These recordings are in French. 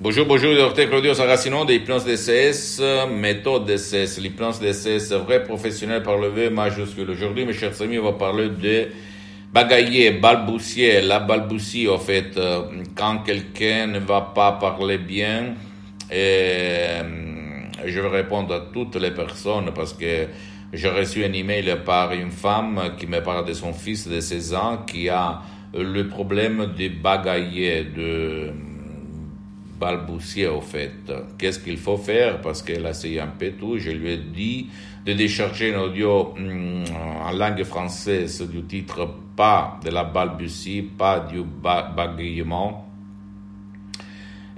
Bonjour, bonjour, docteur Claudio Saracino de l'hypnose DCS, méthode DCS, l'hypnose DCS, vrai professionnel par le V majuscule. Aujourd'hui, mes chers amis, on va parler de bagailler, balbutier, la balbutie, en fait, euh, quand quelqu'un ne va pas parler bien, et euh, je vais répondre à toutes les personnes parce que j'ai reçu un email par une femme qui me parle de son fils de 16 ans qui a le problème de bagailler, de balbutier au fait. Qu'est-ce qu'il faut faire? Parce qu'elle a essayé un peu tout. Je lui ai dit de décharger un audio mm, en langue française du titre pas de la balbutie, pas du bagaillement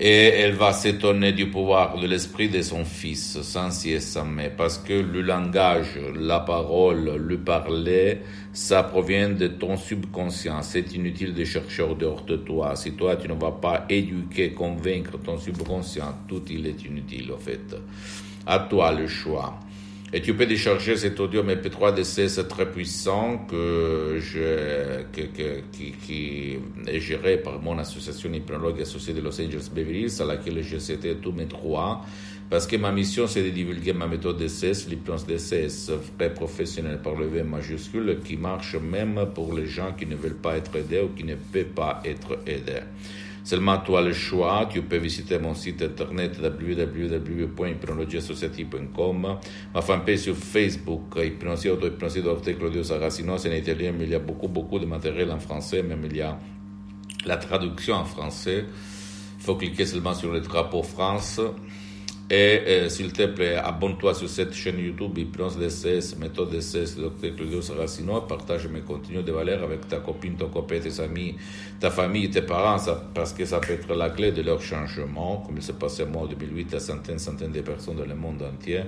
et elle va s'étonner du pouvoir de l'esprit de son fils, sans si et sans mais, parce que le langage, la parole, le parler, ça provient de ton subconscient. C'est inutile de chercher dehors de toi. Si toi, tu ne vas pas éduquer, convaincre ton subconscient, tout il est inutile, en fait. À toi le choix. Et tu peux décharger cet audio MP3 DCS très puissant que je, qui, qui, est géré par mon association hypnologue associée de Los Angeles Beverly Hills, à laquelle j'ai cité tous mes trois, parce que ma mission c'est de divulguer ma méthode DCS, l'hypnose DCS, très professionnelle par le V majuscule, qui marche même pour les gens qui ne veulent pas être aidés ou qui ne peuvent pas être aidés. Seulement, as le choix. Tu peux visiter mon site internet www.hypnologieassociative.com, ma fanpage sur Facebook, Hypnosie Auto-Hypnosie. Claudio Saracino. C'est en italien, mais il y a beaucoup, beaucoup de matériel en français, même il y a la traduction en français. Il faut cliquer seulement sur le drapeau France. Et euh, s'il te plaît, abonne-toi sur cette chaîne YouTube Hypnose DCS, méthode DCS, Dr. Claudio Saracino. Partage mes contenus de valeur avec ta copine, ton copain, tes amis, ta famille, tes parents, parce que ça peut être la clé de leur changement, comme il s'est passé moi en 2008 à centaines, centaines de personnes dans le monde entier.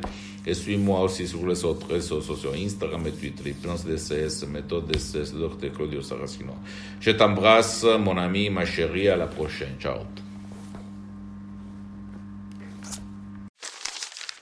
Et suis-moi aussi sur les autres réseaux sociaux, Instagram et Twitter, Hypnose DCS, méthode DCS, Dr. Claudio Saracino. Je t'embrasse, mon ami, ma chérie, à la prochaine. Ciao.